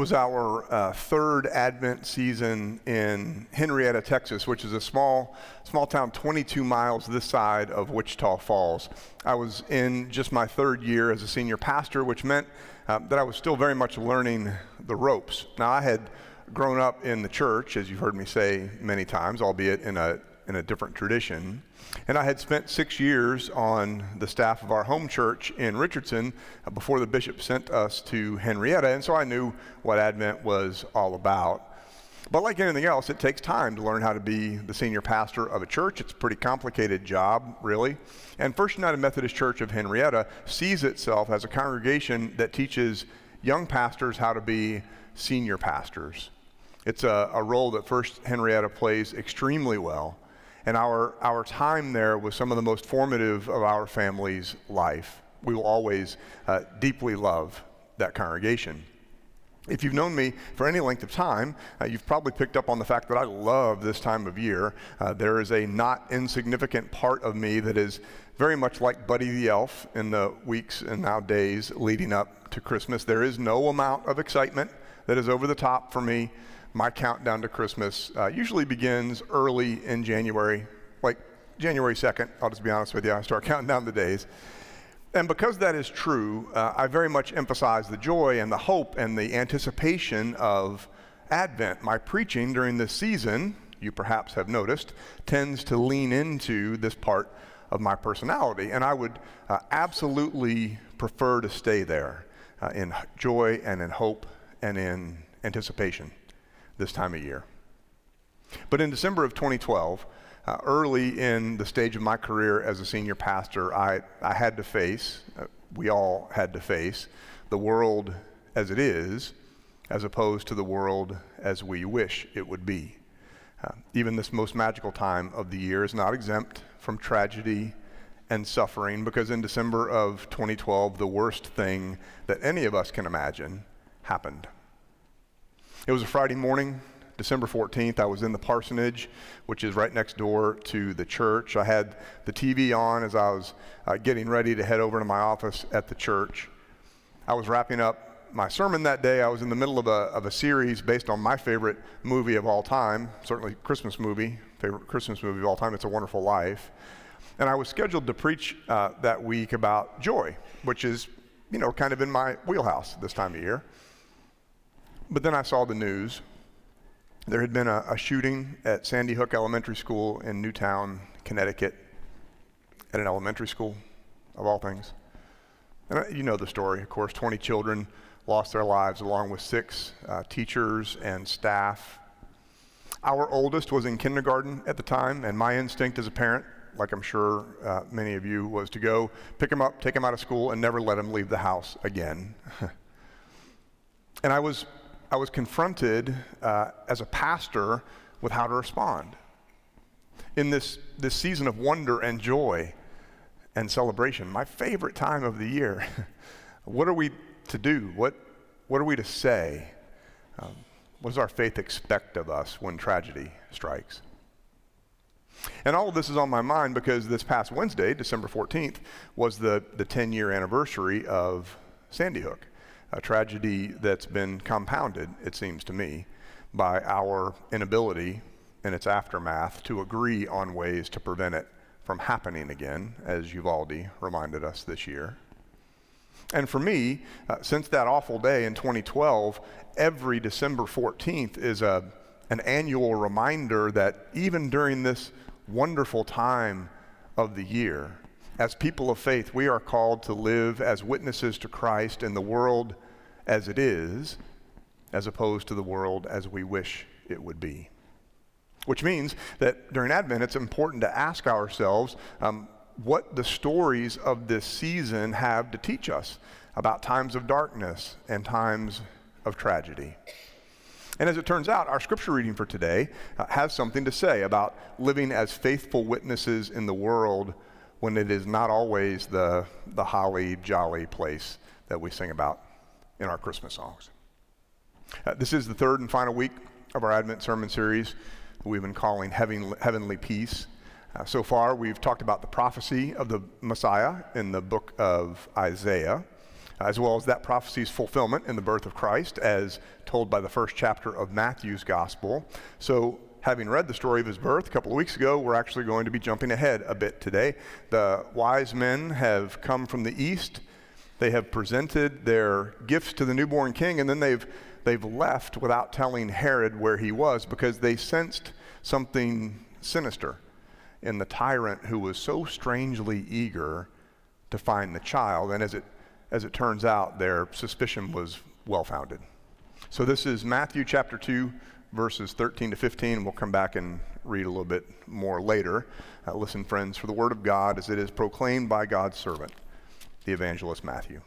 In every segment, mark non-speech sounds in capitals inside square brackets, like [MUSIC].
Was our uh, third Advent season in Henrietta, Texas, which is a small, small town 22 miles this side of Wichita Falls. I was in just my third year as a senior pastor, which meant uh, that I was still very much learning the ropes. Now, I had grown up in the church, as you've heard me say many times, albeit in a, in a different tradition. And I had spent six years on the staff of our home church in Richardson before the bishop sent us to Henrietta, and so I knew what Advent was all about. But like anything else, it takes time to learn how to be the senior pastor of a church. It's a pretty complicated job, really. And First United Methodist Church of Henrietta sees itself as a congregation that teaches young pastors how to be senior pastors. It's a, a role that First Henrietta plays extremely well. And our, our time there was some of the most formative of our family's life. We will always uh, deeply love that congregation. If you've known me for any length of time, uh, you've probably picked up on the fact that I love this time of year. Uh, there is a not insignificant part of me that is very much like Buddy the Elf in the weeks and now days leading up to Christmas. There is no amount of excitement that is over the top for me my countdown to Christmas uh, usually begins early in January, like January 2nd. I'll just be honest with you, I start [LAUGHS] counting down the days. And because that is true, uh, I very much emphasize the joy and the hope and the anticipation of Advent. My preaching during this season, you perhaps have noticed, tends to lean into this part of my personality. And I would uh, absolutely prefer to stay there uh, in joy and in hope and in anticipation this time of year. But in December of 2012, uh, early in the stage of my career as a senior pastor, I, I had to face, uh, we all had to face, the world as it is, as opposed to the world as we wish it would be. Uh, even this most magical time of the year is not exempt from tragedy and suffering because in December of 2012, the worst thing that any of us can imagine happened. It was a Friday morning, December 14th. I was in the parsonage, which is right next door to the church. I had the TV on as I was uh, getting ready to head over to my office at the church. I was wrapping up my sermon that day. I was in the middle of a, of a series based on my favorite movie of all time, certainly Christmas movie, favorite Christmas movie of all time. It's a Wonderful Life. And I was scheduled to preach uh, that week about joy, which is, you know, kind of in my wheelhouse this time of year. But then I saw the news. There had been a, a shooting at Sandy Hook Elementary School in Newtown, Connecticut, at an elementary school, of all things. And you know the story, of course. 20 children lost their lives, along with six uh, teachers and staff. Our oldest was in kindergarten at the time, and my instinct as a parent, like I'm sure uh, many of you, was to go pick him up, take him out of school, and never let him leave the house again. [LAUGHS] and I was I was confronted uh, as a pastor with how to respond. In this, this season of wonder and joy and celebration, my favorite time of the year, [LAUGHS] what are we to do? What, what are we to say? Um, what does our faith expect of us when tragedy strikes? And all of this is on my mind because this past Wednesday, December 14th, was the, the 10 year anniversary of Sandy Hook a tragedy that's been compounded, it seems to me, by our inability in its aftermath to agree on ways to prevent it from happening again, as Uvalde reminded us this year. And for me, uh, since that awful day in 2012, every December 14th is a, an annual reminder that even during this wonderful time of the year, as people of faith, we are called to live as witnesses to Christ in the world as it is, as opposed to the world as we wish it would be. Which means that during Advent, it's important to ask ourselves um, what the stories of this season have to teach us about times of darkness and times of tragedy. And as it turns out, our scripture reading for today uh, has something to say about living as faithful witnesses in the world when it is not always the, the holly, jolly place that we sing about in our Christmas songs. Uh, this is the third and final week of our Advent sermon series that we've been calling Heavenly, Peace. Uh, so far, we've talked about the prophecy of the Messiah in the book of Isaiah. as well as that prophecy's fulfillment in the birth of Christ, as told by the first chapter of Matthew's gospel. So, having read the story of his birth a couple of weeks ago, we're actually going to be jumping ahead a bit today. The wise men have come from the east. They have presented their gifts to the newborn king, and then they've, they've left without telling Herod where he was because they sensed something sinister in the tyrant who was so strangely eager to find the child. And as it, as it turns out, their suspicion was well founded. So this is Matthew chapter 2, verses 13 to 15. We'll come back and read a little bit more later. Uh, listen, friends, for the word of God as it is proclaimed by God's servant, the evangelist Matthew.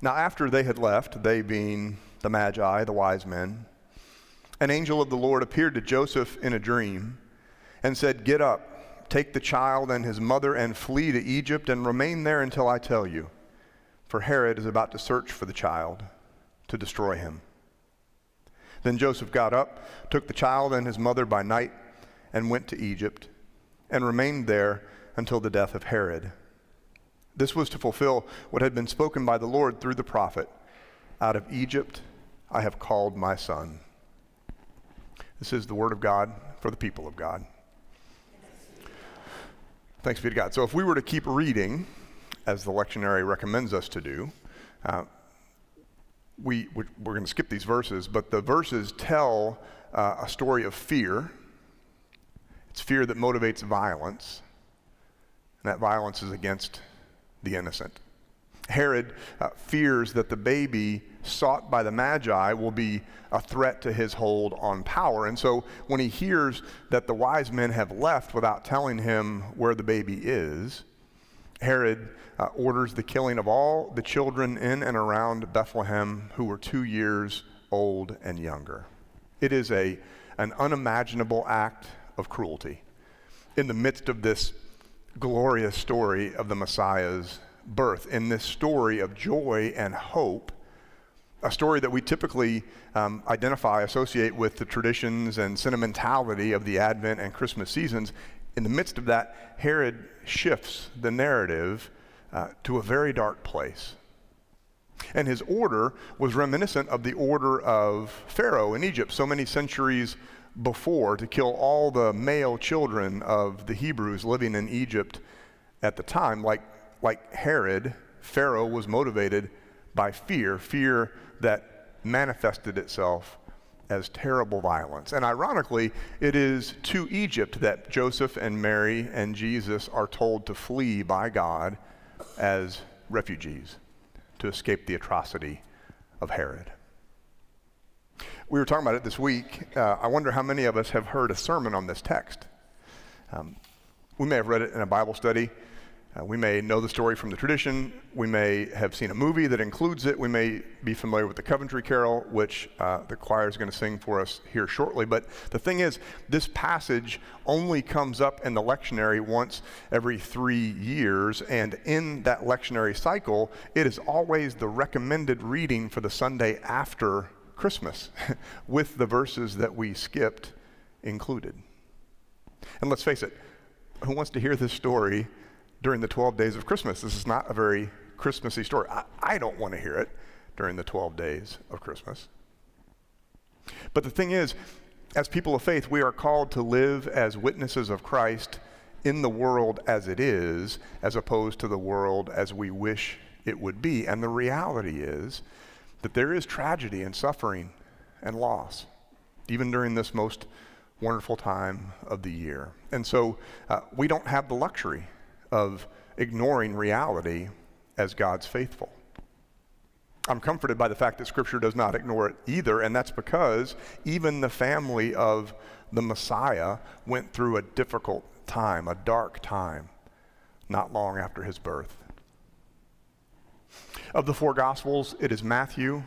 Now, after they had left, they being the Magi, the wise men, an angel of the Lord appeared to Joseph in a dream and said, Get up, take the child and his mother, and flee to Egypt, and remain there until I tell you. For Herod is about to search for the child to destroy him. Then Joseph got up, took the child and his mother by night, and went to Egypt, and remained there until the death of Herod. This was to fulfill what had been spoken by the Lord through the prophet Out of Egypt I have called my son. This is the word of God for the people of God. Thanks be to God. So, if we were to keep reading, as the lectionary recommends us to do, uh, we, we're going to skip these verses, but the verses tell uh, a story of fear. It's fear that motivates violence, and that violence is against the innocent. Herod uh, fears that the baby sought by the Magi will be a threat to his hold on power. And so when he hears that the wise men have left without telling him where the baby is, Herod uh, orders the killing of all the children in and around Bethlehem who were two years old and younger. It is a, an unimaginable act of cruelty in the midst of this glorious story of the Messiah's birth, in this story of joy and hope, a story that we typically um, identify, associate with the traditions and sentimentality of the Advent and Christmas seasons. In the midst of that, Herod shifts the narrative uh, to a very dark place. And his order was reminiscent of the order of Pharaoh in Egypt so many centuries before to kill all the male children of the Hebrews living in Egypt at the time, like like Herod, Pharaoh was motivated by fear, fear that manifested itself as terrible violence. And ironically, it is to Egypt that Joseph and Mary and Jesus are told to flee by God as refugees to escape the atrocity of Herod. We were talking about it this week. Uh, I wonder how many of us have heard a sermon on this text. Um, we may have read it in a Bible study. Uh, we may know the story from the tradition. We may have seen a movie that includes it. We may be familiar with the Coventry Carol, which uh, the choir is going to sing for us here shortly. But the thing is, this passage only comes up in the lectionary once every three years. And in that lectionary cycle, it is always the recommended reading for the Sunday after Christmas, [LAUGHS] with the verses that we skipped included. And let's face it, who wants to hear this story? During the 12 days of Christmas. This is not a very Christmassy story. I, I don't want to hear it during the 12 days of Christmas. But the thing is, as people of faith, we are called to live as witnesses of Christ in the world as it is, as opposed to the world as we wish it would be. And the reality is that there is tragedy and suffering and loss, even during this most wonderful time of the year. And so uh, we don't have the luxury of ignoring reality as God's faithful. I'm comforted by the fact that Scripture does not ignore it either, and that's because even the family of the Messiah went through a difficult time, a dark time, not long after his birth. Of the four Gospels, it is Matthew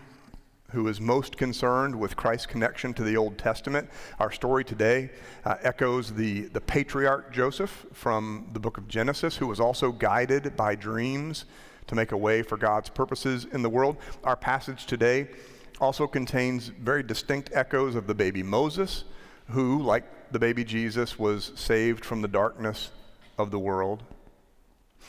who is most concerned with Christ's connection to the Old Testament. Our story today uh, echoes the, the patriarch Joseph from the book of Genesis, who was also guided by dreams to make a way for God's purposes in the world. Our passage today also contains very distinct echoes of the baby Moses, who, like the baby Jesus, was saved from the darkness of the world.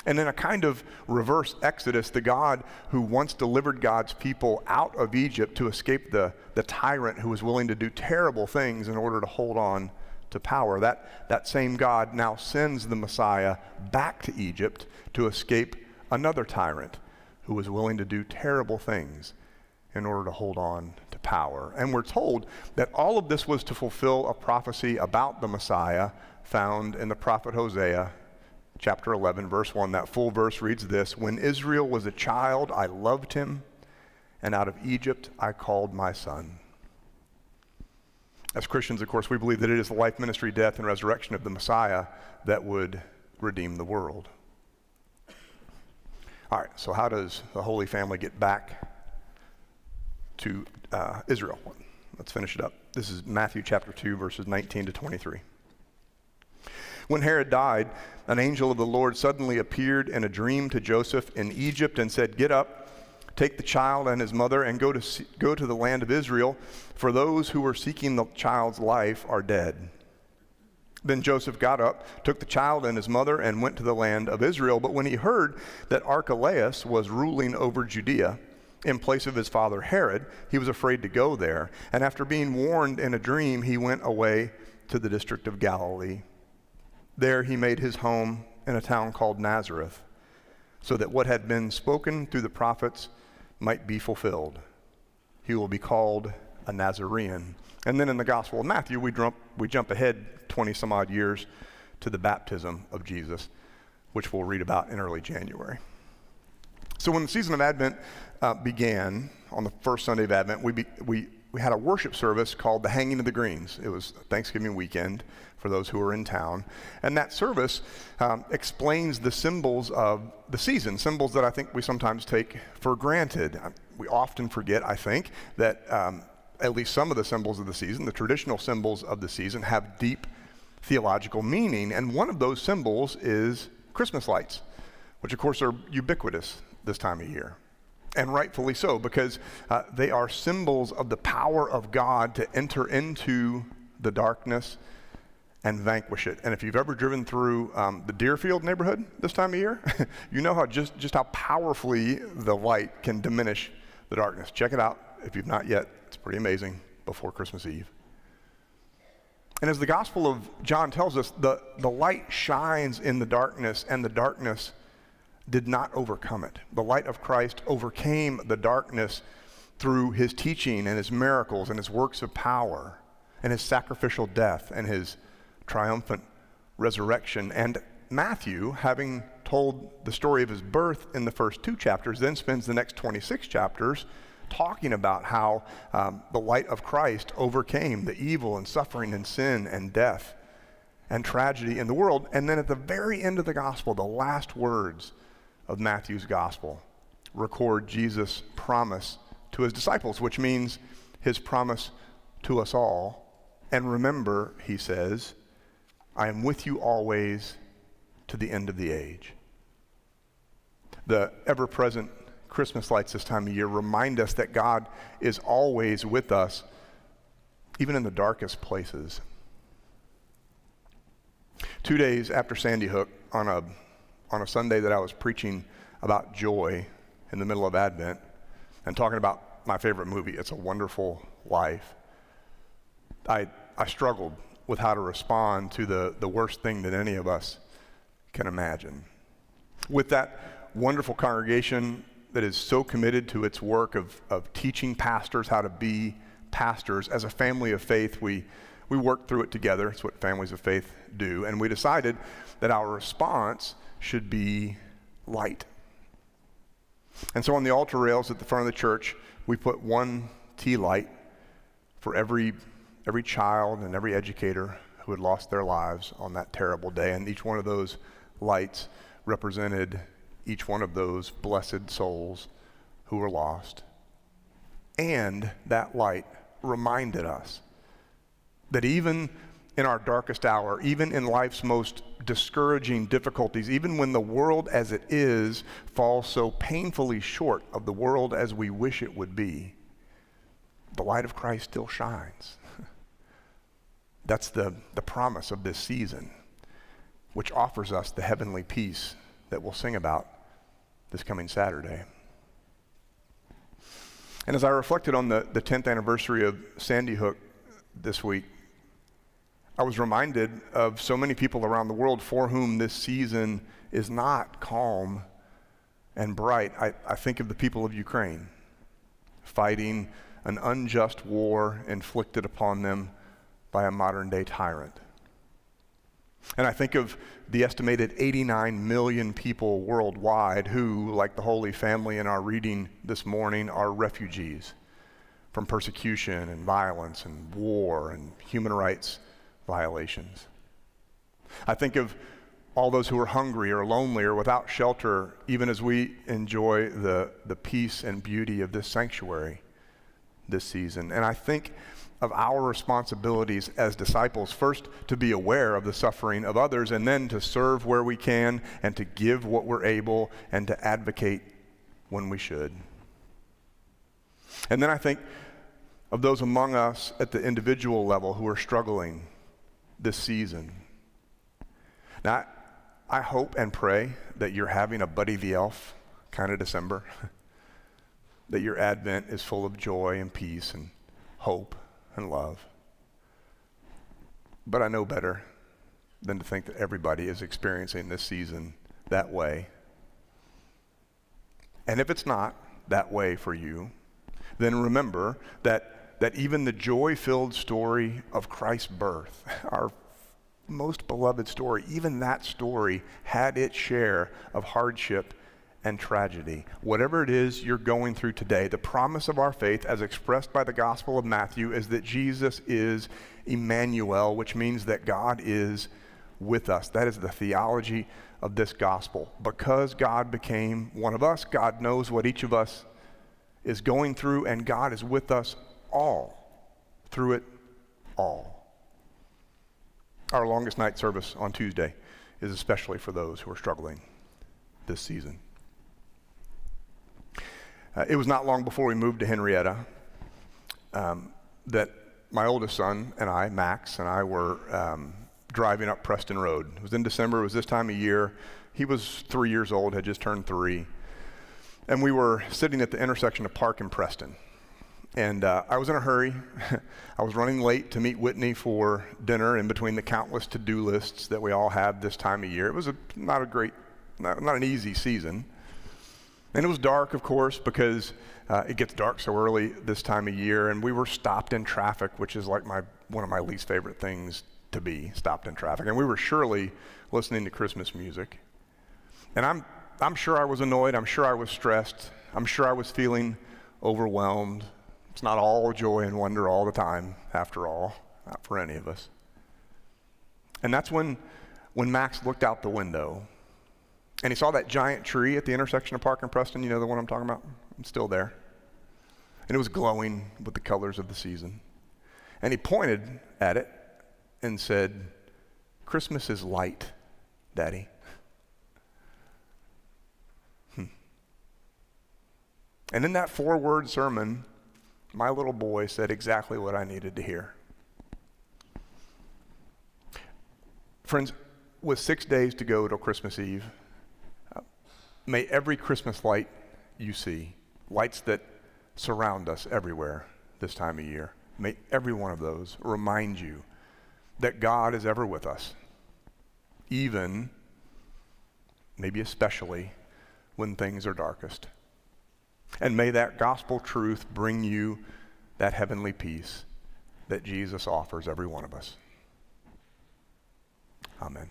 And in a kind of reverse exodus, the God who once delivered God's people out of Egypt to escape the, the tyrant who was willing to do terrible things in order to hold on to power, that, that same God now sends the Messiah back to Egypt to escape another tyrant who was willing to do terrible things in order to hold on to power. And we're told that all of this was to fulfill a prophecy about the Messiah found in the prophet Hosea chapter 11, verse 1. That full verse reads this When Israel was a child, I loved him, and out of Egypt I called my son. As Christians, of course, we believe that it is the life, ministry, death, and resurrection of the Messiah that would redeem the world. All right, so how does the Holy Family get back to uh, Israel? Let's finish it up. This is Matthew chapter 2, verses 19 to 23. When Herod died, an angel of the Lord suddenly appeared in a dream to Joseph in Egypt and said, Get up, take the child and his mother, and go to, go to the land of Israel, for those who were seeking the child's life are dead. Then Joseph got up, took the child and his mother, and went to the land of Israel. But when he heard that Archelaus was ruling over Judea, in place of his father Herod, he was afraid to go there. And after being warned in a dream, he went away to the district of Galilee. There he made his home in a town called Nazareth, so that what had been spoken through the prophets might be fulfilled. He will be called a Nazarene. And then in the Gospel of Matthew, we jump, we jump ahead 20 some odd years to the baptism of Jesus, which we'll read about in early January. So when the season of Advent uh, began on the first Sunday of Advent, we, be, we, we had a worship service called the Hanging of the Greens. It was Thanksgiving weekend for those who were in town. And that service um, explains the symbols of the season, symbols that I think we sometimes take for granted. Uh, we often forget, I think, that um, at least some of the symbols of the season, the traditional symbols of the season, have deep theological meaning. And one of those symbols is Christmas lights, which of course are ubiquitous this time of year and rightfully so, because uh, they are symbols of the power of God to enter into the darkness and vanquish it. And if you've ever driven through um, the Deerfield neighborhood this time of year, [LAUGHS] you know how just, just how powerfully the light can diminish the darkness. Check it out if you've not yet. It's pretty amazing before Christmas Eve. And as the Gospel of John tells us, the, the light shines in the darkness, and the darkness did not overcome it. The light of Christ overcame the darkness through his teaching and his miracles and his works of power and his sacrificial death and his triumphant resurrection. And Matthew, having told the story of his birth in the first two chapters, then spends the next 26 chapters talking about how um, the light of Christ overcame the evil and suffering and sin and death and tragedy in the world. And then at the very end of the gospel, the last words of Matthew's gospel record Jesus' promise to his disciples, which means his promise to us all. And remember, he says, I am with you always to the end of the age. The ever present Christmas lights this time of year remind us that God is always with us, even in the darkest places. Two days after Sandy Hook, on a, on a Sunday that I was preaching about joy in the middle of Advent and talking about my favorite movie, It's a Wonderful Life, I, I struggled with how to respond to the, the worst thing that any of us can imagine. With that wonderful congregation that is so committed to its work of, of teaching pastors how to be pastors, as a family of faith, we, we worked through it together. It's what families of faith do. And we decided that our response should be light. And so on the altar rails at the front of the church, we put one tea light for every every child and every educator who had lost their lives on that terrible day. And each one of those lights represented each one of those blessed souls who were lost. And that light reminded us that even in our darkest hour, even in life's most discouraging difficulties, even when the world as it is falls so painfully short of the world as we wish it would be, the light of Christ still shines. [LAUGHS] That's the, the promise of this season, which offers us the heavenly peace that we'll sing about this coming Saturday. And as I reflected on the, the 10th anniversary of Sandy Hook this week, I was reminded of so many people around the world for whom this season is not calm and bright. I, I think of the people of Ukraine fighting an unjust war inflicted upon them by a modern day tyrant. And I think of the estimated 89 million people worldwide who, like the Holy Family in our reading this morning, are refugees from persecution and violence and war and human rights violations. I think of all those who are hungry or lonely or without shelter, even as we enjoy the, the peace and beauty of this sanctuary this season. And I think of our responsibilities as disciples first to be aware of the suffering of others and then to serve where we can and to give what we're able and to advocate when we should. And then I think of those among us at the individual level who are struggling this season. Now, I hope and pray that you're having a Buddy the Elf kind of December, [LAUGHS] that your Advent is full of joy and peace and hope and love. But I know better than to think that everybody is experiencing this season that way. And if it's not that way for you, then remember that, that even the joy filled story of Christ's birth, [LAUGHS] our most beloved story, even that story had its share of hardship and tragedy. Whatever it is you're going through today, the promise of our faith, as expressed by the Gospel of Matthew, is that Jesus is Emmanuel, which means that God is with us. That is the theology of this gospel. Because God became one of us, God knows what each of us is going through, and God is with us all, through it all. Our longest night service on Tuesday is especially for those who are struggling this season. Uh, it was not long before we moved to Henrietta um, that my oldest son and I, Max, and I were um, driving up Preston Road. It was in December, it was this time of year. He was three years old, had just turned three. And we were sitting at the intersection of Park and Preston. And uh, I was in a hurry. [LAUGHS] I was running late to meet Whitney for dinner in between the countless to do lists that we all have this time of year. It was a, not a great, not, not an easy season. And it was dark, of course, because uh, it gets dark so early this time of year. And we were stopped in traffic, which is like my, one of my least favorite things to be stopped in traffic. And we were surely listening to Christmas music. And I'm, I'm sure I was annoyed. I'm sure I was stressed. I'm sure I was feeling overwhelmed. It's not all joy and wonder all the time, after all, not for any of us. And that's when, when Max looked out the window and he saw that giant tree at the intersection of Park and Preston. You know the one I'm talking about? It's still there. And it was glowing with the colors of the season. And he pointed at it and said, Christmas is light, Daddy. Hmm. And in that four word sermon, my little boy said exactly what I needed to hear. Friends, with six days to go till Christmas Eve, uh, May every Christmas light you see, lights that surround us everywhere this time of year, may every one of those remind you that God is ever with us, even, maybe especially, when things are darkest. And may that gospel truth bring you that heavenly peace that Jesus offers every one of us. Amen.